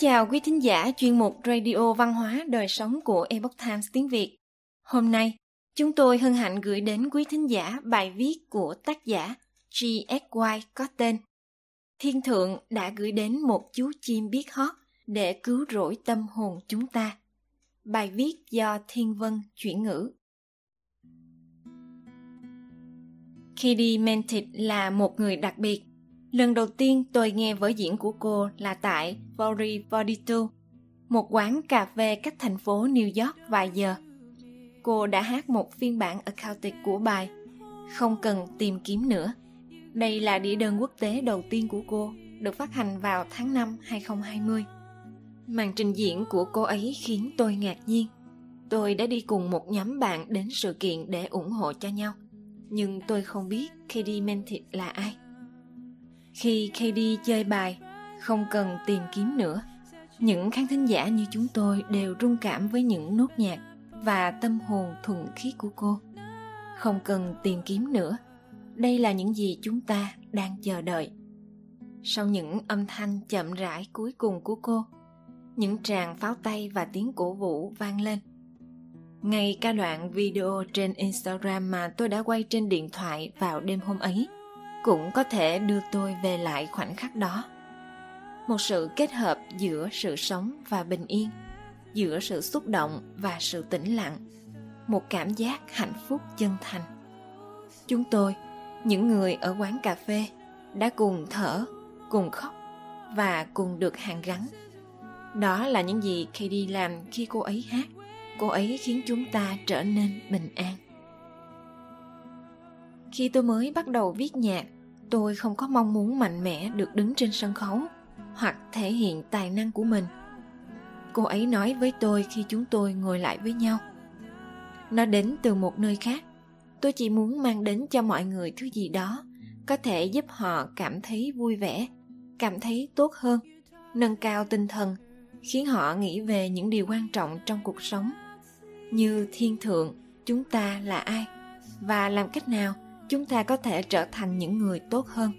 chào quý thính giả chuyên mục Radio Văn hóa Đời Sống của Epoch Times tiếng Việt. Hôm nay, chúng tôi hân hạnh gửi đến quý thính giả bài viết của tác giả GSY có tên Thiên Thượng đã gửi đến một chú chim biết hót để cứu rỗi tâm hồn chúng ta. Bài viết do Thiên Vân chuyển ngữ. Kitty Mentit là một người đặc biệt Lần đầu tiên tôi nghe vở diễn của cô là tại Vori Vodito, một quán cà phê cách thành phố New York vài giờ. Cô đã hát một phiên bản acoustic của bài Không cần tìm kiếm nữa. Đây là đĩa đơn quốc tế đầu tiên của cô, được phát hành vào tháng 5 2020. Màn trình diễn của cô ấy khiến tôi ngạc nhiên. Tôi đã đi cùng một nhóm bạn đến sự kiện để ủng hộ cho nhau. Nhưng tôi không biết Katie Mentit là ai. Khi KD chơi bài, không cần tìm kiếm nữa. Những khán thính giả như chúng tôi đều rung cảm với những nốt nhạc và tâm hồn thuần khiết của cô. Không cần tìm kiếm nữa. Đây là những gì chúng ta đang chờ đợi. Sau những âm thanh chậm rãi cuối cùng của cô, những tràng pháo tay và tiếng cổ vũ vang lên. Ngay ca đoạn video trên Instagram mà tôi đã quay trên điện thoại vào đêm hôm ấy – cũng có thể đưa tôi về lại khoảnh khắc đó. Một sự kết hợp giữa sự sống và bình yên, giữa sự xúc động và sự tĩnh lặng, một cảm giác hạnh phúc chân thành. Chúng tôi, những người ở quán cà phê, đã cùng thở, cùng khóc và cùng được hàn gắn. Đó là những gì Katie làm khi cô ấy hát. Cô ấy khiến chúng ta trở nên bình an khi tôi mới bắt đầu viết nhạc, tôi không có mong muốn mạnh mẽ được đứng trên sân khấu hoặc thể hiện tài năng của mình. Cô ấy nói với tôi khi chúng tôi ngồi lại với nhau. Nó đến từ một nơi khác. Tôi chỉ muốn mang đến cho mọi người thứ gì đó có thể giúp họ cảm thấy vui vẻ, cảm thấy tốt hơn, nâng cao tinh thần, khiến họ nghĩ về những điều quan trọng trong cuộc sống. Như thiên thượng, chúng ta là ai và làm cách nào? Chúng ta có thể trở thành những người tốt hơn.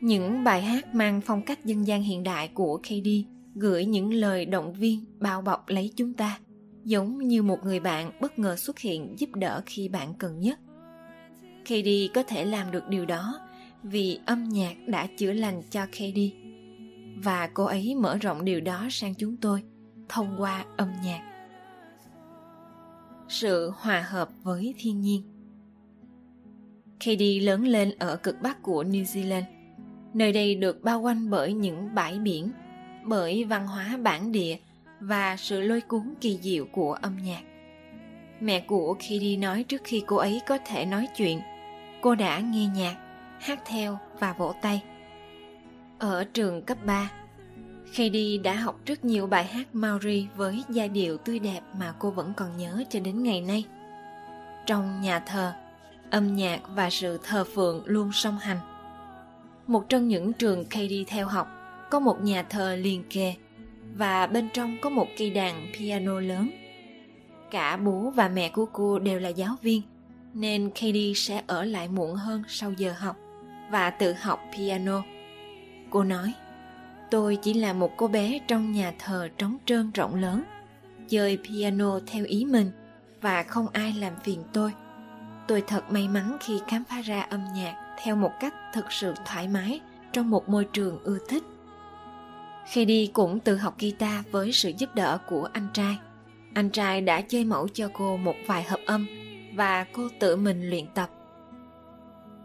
Những bài hát mang phong cách dân gian hiện đại của KD gửi những lời động viên, bao bọc lấy chúng ta, giống như một người bạn bất ngờ xuất hiện giúp đỡ khi bạn cần nhất. KD có thể làm được điều đó vì âm nhạc đã chữa lành cho KD và cô ấy mở rộng điều đó sang chúng tôi thông qua âm nhạc. Sự hòa hợp với thiên nhiên. Katie lớn lên ở cực bắc của New Zealand. Nơi đây được bao quanh bởi những bãi biển, bởi văn hóa bản địa và sự lôi cuốn kỳ diệu của âm nhạc. Mẹ của Katie nói trước khi cô ấy có thể nói chuyện, cô đã nghe nhạc, hát theo và vỗ tay. Ở trường cấp 3, Katie đã học rất nhiều bài hát Maori với giai điệu tươi đẹp mà cô vẫn còn nhớ cho đến ngày nay. Trong nhà thờ, âm nhạc và sự thờ phượng luôn song hành. Một trong những trường Katie theo học có một nhà thờ liền kề và bên trong có một cây đàn piano lớn. Cả bố và mẹ của cô đều là giáo viên nên Katie sẽ ở lại muộn hơn sau giờ học và tự học piano. Cô nói, tôi chỉ là một cô bé trong nhà thờ trống trơn rộng lớn, chơi piano theo ý mình và không ai làm phiền tôi tôi thật may mắn khi khám phá ra âm nhạc theo một cách thực sự thoải mái trong một môi trường ưa thích. Khi đi cũng tự học guitar với sự giúp đỡ của anh trai. Anh trai đã chơi mẫu cho cô một vài hợp âm và cô tự mình luyện tập.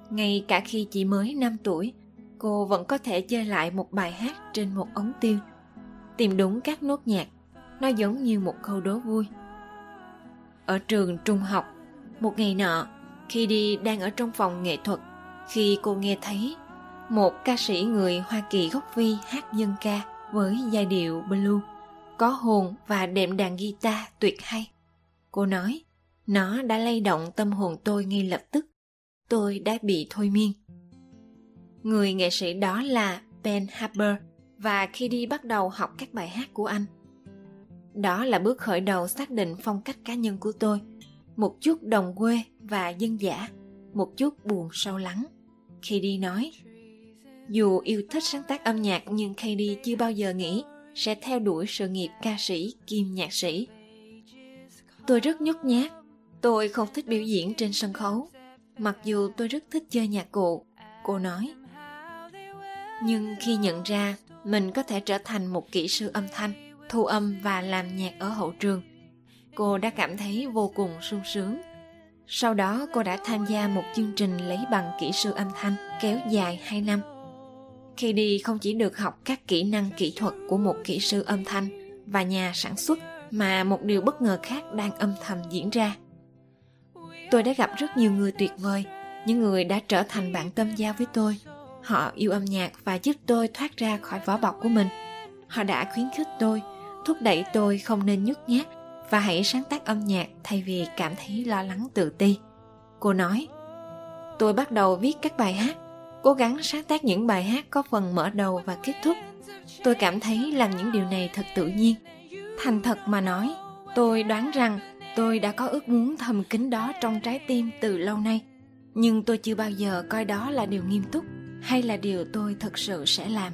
Ngay cả khi chỉ mới 5 tuổi, cô vẫn có thể chơi lại một bài hát trên một ống tiêu, tìm đúng các nốt nhạc. Nó giống như một câu đố vui. Ở trường trung học, một ngày nọ khi đi đang ở trong phòng nghệ thuật khi cô nghe thấy một ca sĩ người Hoa Kỳ gốc Vi hát dân ca với giai điệu blue, có hồn và đệm đàn guitar tuyệt hay. Cô nói, nó đã lay động tâm hồn tôi ngay lập tức. Tôi đã bị thôi miên. Người nghệ sĩ đó là Ben Harper và khi đi bắt đầu học các bài hát của anh. Đó là bước khởi đầu xác định phong cách cá nhân của tôi – một chút đồng quê và dân dã, một chút buồn sâu lắng. KD nói, dù yêu thích sáng tác âm nhạc nhưng KD chưa bao giờ nghĩ sẽ theo đuổi sự nghiệp ca sĩ, kim nhạc sĩ. Tôi rất nhút nhát, tôi không thích biểu diễn trên sân khấu. Mặc dù tôi rất thích chơi nhạc cụ, cô nói. Nhưng khi nhận ra mình có thể trở thành một kỹ sư âm thanh, thu âm và làm nhạc ở hậu trường cô đã cảm thấy vô cùng sung sướng sau đó cô đã tham gia một chương trình lấy bằng kỹ sư âm thanh kéo dài 2 năm. Khi đi không chỉ được học các kỹ năng kỹ thuật của một kỹ sư âm thanh và nhà sản xuất mà một điều bất ngờ khác đang âm thầm diễn ra. Tôi đã gặp rất nhiều người tuyệt vời, những người đã trở thành bạn tâm giao với tôi. Họ yêu âm nhạc và giúp tôi thoát ra khỏi vỏ bọc của mình. Họ đã khuyến khích tôi, thúc đẩy tôi không nên nhút nhát và hãy sáng tác âm nhạc thay vì cảm thấy lo lắng tự ti. Cô nói, tôi bắt đầu viết các bài hát. Cố gắng sáng tác những bài hát có phần mở đầu và kết thúc. Tôi cảm thấy làm những điều này thật tự nhiên. Thành thật mà nói, tôi đoán rằng tôi đã có ước muốn thầm kín đó trong trái tim từ lâu nay. Nhưng tôi chưa bao giờ coi đó là điều nghiêm túc hay là điều tôi thực sự sẽ làm.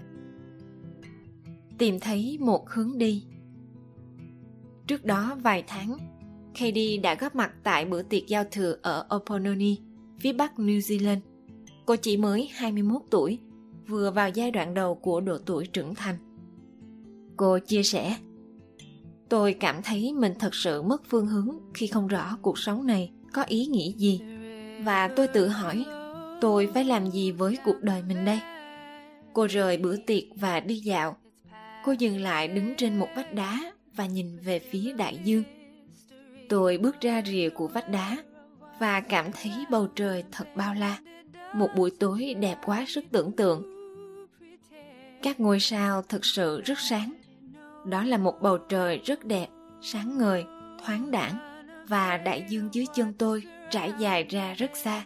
Tìm thấy một hướng đi. Trước đó vài tháng, Katie đã góp mặt tại bữa tiệc giao thừa ở Opononi, phía bắc New Zealand. Cô chỉ mới 21 tuổi, vừa vào giai đoạn đầu của độ tuổi trưởng thành. Cô chia sẻ, Tôi cảm thấy mình thật sự mất phương hướng khi không rõ cuộc sống này có ý nghĩa gì. Và tôi tự hỏi, tôi phải làm gì với cuộc đời mình đây? Cô rời bữa tiệc và đi dạo. Cô dừng lại đứng trên một vách đá và nhìn về phía đại dương. Tôi bước ra rìa của vách đá và cảm thấy bầu trời thật bao la. Một buổi tối đẹp quá sức tưởng tượng. Các ngôi sao thực sự rất sáng. Đó là một bầu trời rất đẹp, sáng ngời, thoáng đãng và đại dương dưới chân tôi trải dài ra rất xa.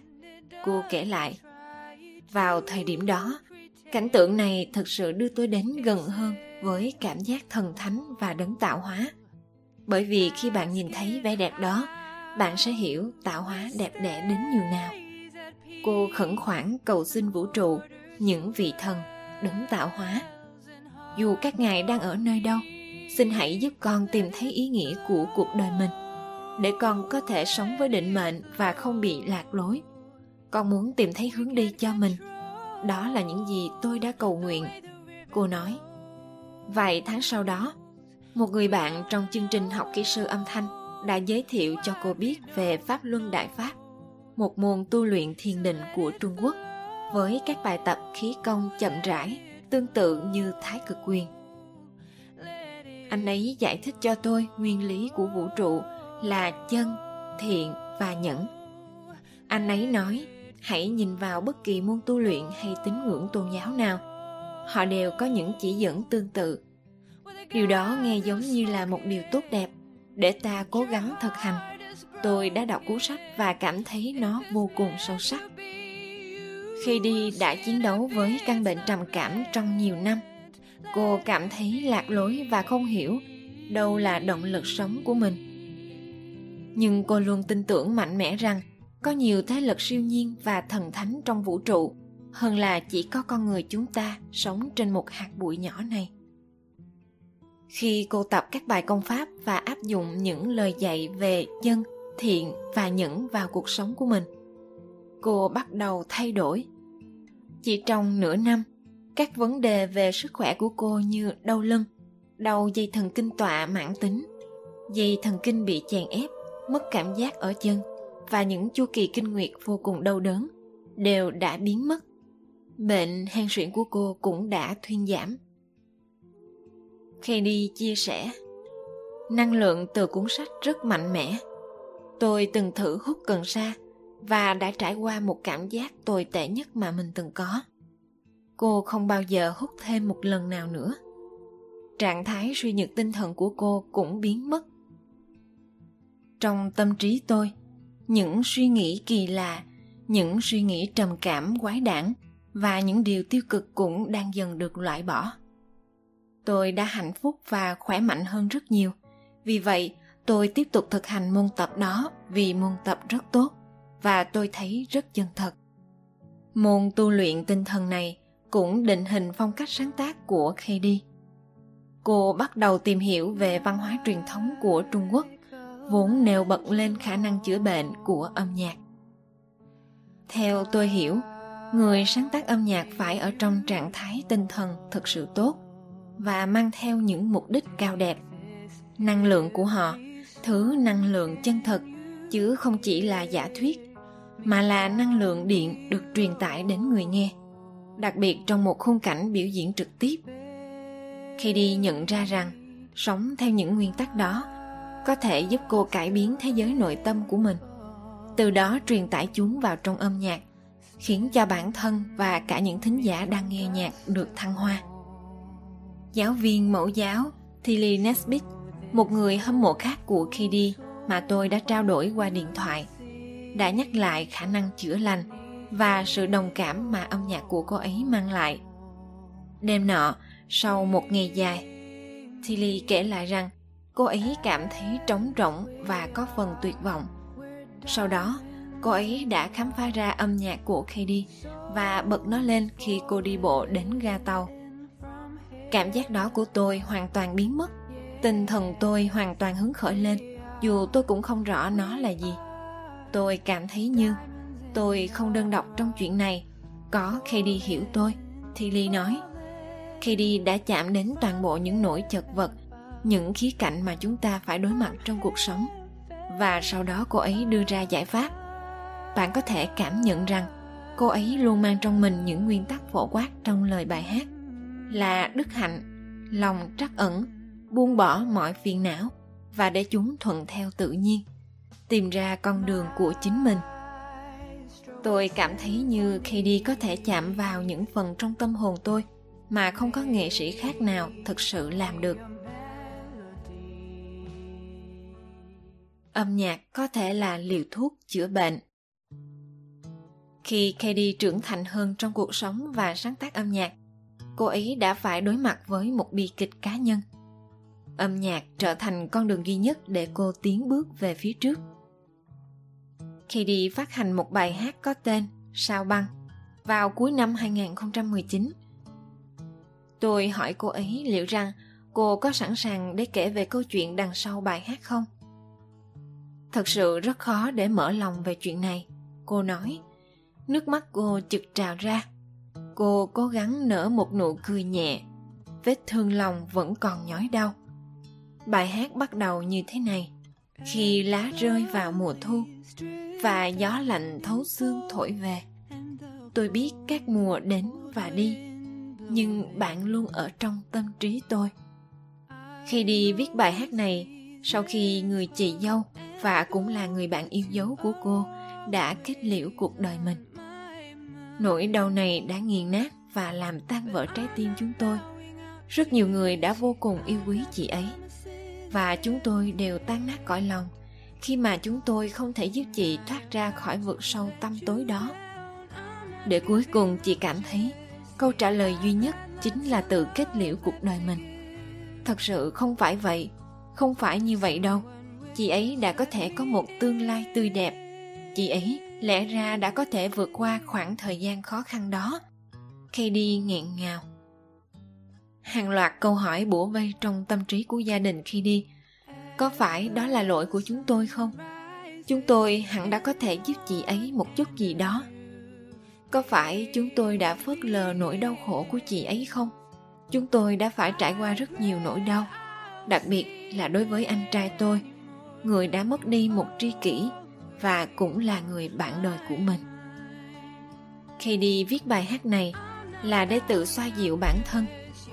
Cô kể lại. Vào thời điểm đó, cảnh tượng này thực sự đưa tôi đến gần hơn với cảm giác thần thánh và đấng tạo hóa. Bởi vì khi bạn nhìn thấy vẻ đẹp đó, bạn sẽ hiểu tạo hóa đẹp đẽ đến nhường nào. Cô khẩn khoản cầu xin vũ trụ, những vị thần, đấng tạo hóa. Dù các ngài đang ở nơi đâu, xin hãy giúp con tìm thấy ý nghĩa của cuộc đời mình, để con có thể sống với định mệnh và không bị lạc lối. Con muốn tìm thấy hướng đi cho mình. Đó là những gì tôi đã cầu nguyện. Cô nói. Vài tháng sau đó, một người bạn trong chương trình học kỹ sư âm thanh đã giới thiệu cho cô biết về Pháp Luân Đại Pháp, một môn tu luyện thiền định của Trung Quốc với các bài tập khí công chậm rãi, tương tự như Thái Cực Quyền. Anh ấy giải thích cho tôi nguyên lý của vũ trụ là chân, thiện và nhẫn. Anh ấy nói, hãy nhìn vào bất kỳ môn tu luyện hay tín ngưỡng tôn giáo nào – họ đều có những chỉ dẫn tương tự. Điều đó nghe giống như là một điều tốt đẹp để ta cố gắng thực hành. Tôi đã đọc cuốn sách và cảm thấy nó vô cùng sâu sắc. Khi đi đã chiến đấu với căn bệnh trầm cảm trong nhiều năm, cô cảm thấy lạc lối và không hiểu đâu là động lực sống của mình. Nhưng cô luôn tin tưởng mạnh mẽ rằng có nhiều thế lực siêu nhiên và thần thánh trong vũ trụ hơn là chỉ có con người chúng ta sống trên một hạt bụi nhỏ này. Khi cô tập các bài công pháp và áp dụng những lời dạy về dân, thiện và nhẫn vào cuộc sống của mình, cô bắt đầu thay đổi. Chỉ trong nửa năm, các vấn đề về sức khỏe của cô như đau lưng, đau dây thần kinh tọa mãn tính, dây thần kinh bị chèn ép, mất cảm giác ở chân và những chu kỳ kinh nguyệt vô cùng đau đớn đều đã biến mất bệnh hen suyễn của cô cũng đã thuyên giảm. Kenny chia sẻ, năng lượng từ cuốn sách rất mạnh mẽ. Tôi từng thử hút cần sa và đã trải qua một cảm giác tồi tệ nhất mà mình từng có. Cô không bao giờ hút thêm một lần nào nữa. Trạng thái suy nhược tinh thần của cô cũng biến mất. Trong tâm trí tôi, những suy nghĩ kỳ lạ, những suy nghĩ trầm cảm quái đản và những điều tiêu cực cũng đang dần được loại bỏ tôi đã hạnh phúc và khỏe mạnh hơn rất nhiều vì vậy tôi tiếp tục thực hành môn tập đó vì môn tập rất tốt và tôi thấy rất chân thật môn tu luyện tinh thần này cũng định hình phong cách sáng tác của KD. cô bắt đầu tìm hiểu về văn hóa truyền thống của Trung Quốc, vốn nêu bật lên khả năng chữa bệnh của âm nhạc. Theo tôi hiểu, người sáng tác âm nhạc phải ở trong trạng thái tinh thần thực sự tốt và mang theo những mục đích cao đẹp. Năng lượng của họ, thứ năng lượng chân thật chứ không chỉ là giả thuyết mà là năng lượng điện được truyền tải đến người nghe đặc biệt trong một khung cảnh biểu diễn trực tiếp khi đi nhận ra rằng sống theo những nguyên tắc đó có thể giúp cô cải biến thế giới nội tâm của mình từ đó truyền tải chúng vào trong âm nhạc khiến cho bản thân và cả những thính giả đang nghe nhạc được thăng hoa. Giáo viên mẫu giáo Tilly Nesbitt một người hâm mộ khác của KD mà tôi đã trao đổi qua điện thoại, đã nhắc lại khả năng chữa lành và sự đồng cảm mà âm nhạc của cô ấy mang lại. Đêm nọ, sau một ngày dài, tilly kể lại rằng cô ấy cảm thấy trống rỗng và có phần tuyệt vọng. Sau đó cô ấy đã khám phá ra âm nhạc của Katie và bật nó lên khi cô đi bộ đến ga tàu. Cảm giác đó của tôi hoàn toàn biến mất. Tinh thần tôi hoàn toàn hứng khởi lên, dù tôi cũng không rõ nó là gì. Tôi cảm thấy như tôi không đơn độc trong chuyện này. Có Katie hiểu tôi, thì Lee nói. Katie đã chạm đến toàn bộ những nỗi chật vật, những khía cạnh mà chúng ta phải đối mặt trong cuộc sống. Và sau đó cô ấy đưa ra giải pháp bạn có thể cảm nhận rằng cô ấy luôn mang trong mình những nguyên tắc phổ quát trong lời bài hát. Là đức hạnh, lòng trắc ẩn, buông bỏ mọi phiền não và để chúng thuận theo tự nhiên, tìm ra con đường của chính mình. Tôi cảm thấy như kd có thể chạm vào những phần trong tâm hồn tôi mà không có nghệ sĩ khác nào thực sự làm được. Âm nhạc có thể là liều thuốc chữa bệnh khi Katie trưởng thành hơn trong cuộc sống và sáng tác âm nhạc cô ấy đã phải đối mặt với một bi kịch cá nhân âm nhạc trở thành con đường duy nhất để cô tiến bước về phía trước Katie phát hành một bài hát có tên Sao băng vào cuối năm 2019. Tôi hỏi cô ấy liệu rằng cô có sẵn sàng để kể về câu chuyện đằng sau bài hát không? Thật sự rất khó để mở lòng về chuyện này, cô nói. Nước mắt cô chực trào ra. Cô cố gắng nở một nụ cười nhẹ. Vết thương lòng vẫn còn nhói đau. Bài hát bắt đầu như thế này. Khi lá rơi vào mùa thu, và gió lạnh thấu xương thổi về tôi biết các mùa đến và đi nhưng bạn luôn ở trong tâm trí tôi khi đi viết bài hát này sau khi người chị dâu và cũng là người bạn yêu dấu của cô đã kết liễu cuộc đời mình nỗi đau này đã nghiền nát và làm tan vỡ trái tim chúng tôi. Rất nhiều người đã vô cùng yêu quý chị ấy. Và chúng tôi đều tan nát cõi lòng khi mà chúng tôi không thể giúp chị thoát ra khỏi vực sâu tâm tối đó. Để cuối cùng chị cảm thấy, câu trả lời duy nhất chính là tự kết liễu cuộc đời mình. Thật sự không phải vậy, không phải như vậy đâu. Chị ấy đã có thể có một tương lai tươi đẹp. Chị ấy lẽ ra đã có thể vượt qua khoảng thời gian khó khăn đó. Katie nghẹn ngào, hàng loạt câu hỏi bủa vây trong tâm trí của gia đình khi đi. Có phải đó là lỗi của chúng tôi không? Chúng tôi hẳn đã có thể giúp chị ấy một chút gì đó. Có phải chúng tôi đã phớt lờ nỗi đau khổ của chị ấy không? Chúng tôi đã phải trải qua rất nhiều nỗi đau, đặc biệt là đối với anh trai tôi. Người đã mất đi một tri kỷ và cũng là người bạn đời của mình. Khi đi viết bài hát này là để tự xoa dịu bản thân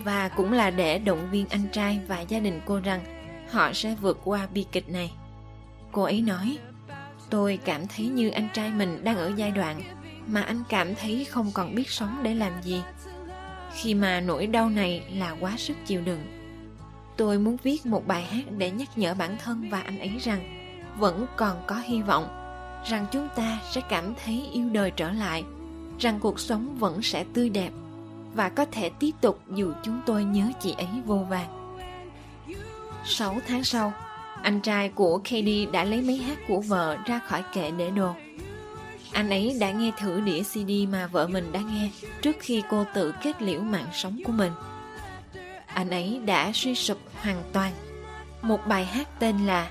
và cũng là để động viên anh trai và gia đình cô rằng họ sẽ vượt qua bi kịch này. Cô ấy nói, tôi cảm thấy như anh trai mình đang ở giai đoạn mà anh cảm thấy không còn biết sống để làm gì. Khi mà nỗi đau này là quá sức chịu đựng, tôi muốn viết một bài hát để nhắc nhở bản thân và anh ấy rằng vẫn còn có hy vọng rằng chúng ta sẽ cảm thấy yêu đời trở lại rằng cuộc sống vẫn sẽ tươi đẹp và có thể tiếp tục dù chúng tôi nhớ chị ấy vô vàng 6 tháng sau, anh trai của Katie đã lấy máy hát của vợ ra khỏi kệ để đồ. Anh ấy đã nghe thử đĩa CD mà vợ mình đã nghe trước khi cô tự kết liễu mạng sống của mình. anh ấy đã suy sụp hoàn toàn. Một bài hát tên là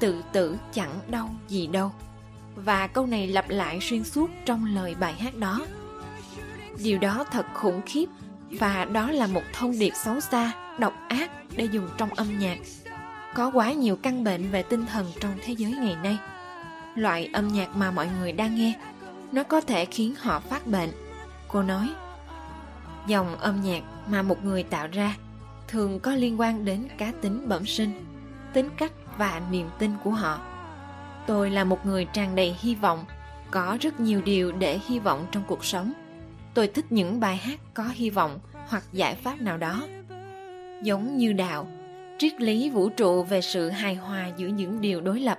Tự tử chẳng đau gì đâu. Và câu này lặp lại xuyên suốt trong lời bài hát đó. Điều đó thật khủng khiếp và đó là một thông điệp xấu xa, độc ác để dùng trong âm nhạc. Có quá nhiều căn bệnh về tinh thần trong thế giới ngày nay. Loại âm nhạc mà mọi người đang nghe, nó có thể khiến họ phát bệnh. Cô nói, dòng âm nhạc mà một người tạo ra thường có liên quan đến cá tính bẩm sinh tính cách và niềm tin của họ tôi là một người tràn đầy hy vọng, có rất nhiều điều để hy vọng trong cuộc sống. Tôi thích những bài hát có hy vọng hoặc giải pháp nào đó. Giống như đạo, triết lý vũ trụ về sự hài hòa giữa những điều đối lập.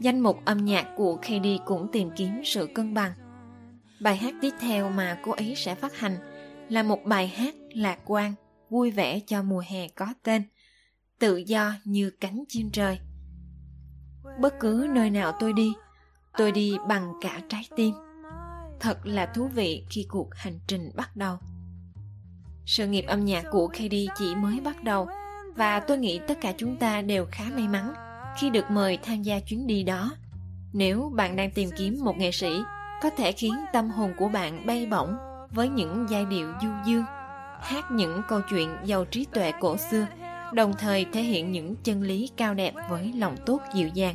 Danh mục âm nhạc của KD cũng tìm kiếm sự cân bằng. Bài hát tiếp theo mà cô ấy sẽ phát hành là một bài hát lạc quan, vui vẻ cho mùa hè có tên tự do như cánh chim trời bất cứ nơi nào tôi đi tôi đi bằng cả trái tim. Thật là thú vị khi cuộc hành trình bắt đầu. Sự nghiệp âm nhạc của kd chỉ mới bắt đầu, và tôi nghĩ tất cả chúng ta đều khá may mắn khi được mời tham gia chuyến đi đó. Nếu bạn đang tìm kiếm một nghệ sĩ, có thể khiến tâm hồn của bạn bay bổng với những giai điệu du dương, hát những câu chuyện giàu trí tuệ cổ xưa, đồng thời thể hiện những chân lý cao đẹp với lòng tốt dịu dàng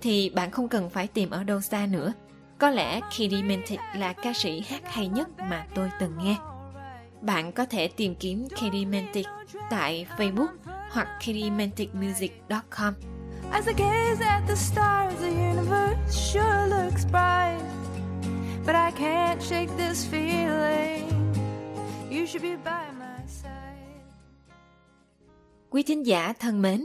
thì bạn không cần phải tìm ở đâu xa nữa có lẽ Kitty Mentic là ca sĩ hát hay nhất mà tôi từng nghe bạn có thể tìm kiếm Kitty Mentic tại Facebook hoặc kittymenticmusic.com As I gaze at the stars, the universe sure looks bright. But I can't shake this feeling. You should be by my side. Quý thính giả thân mến,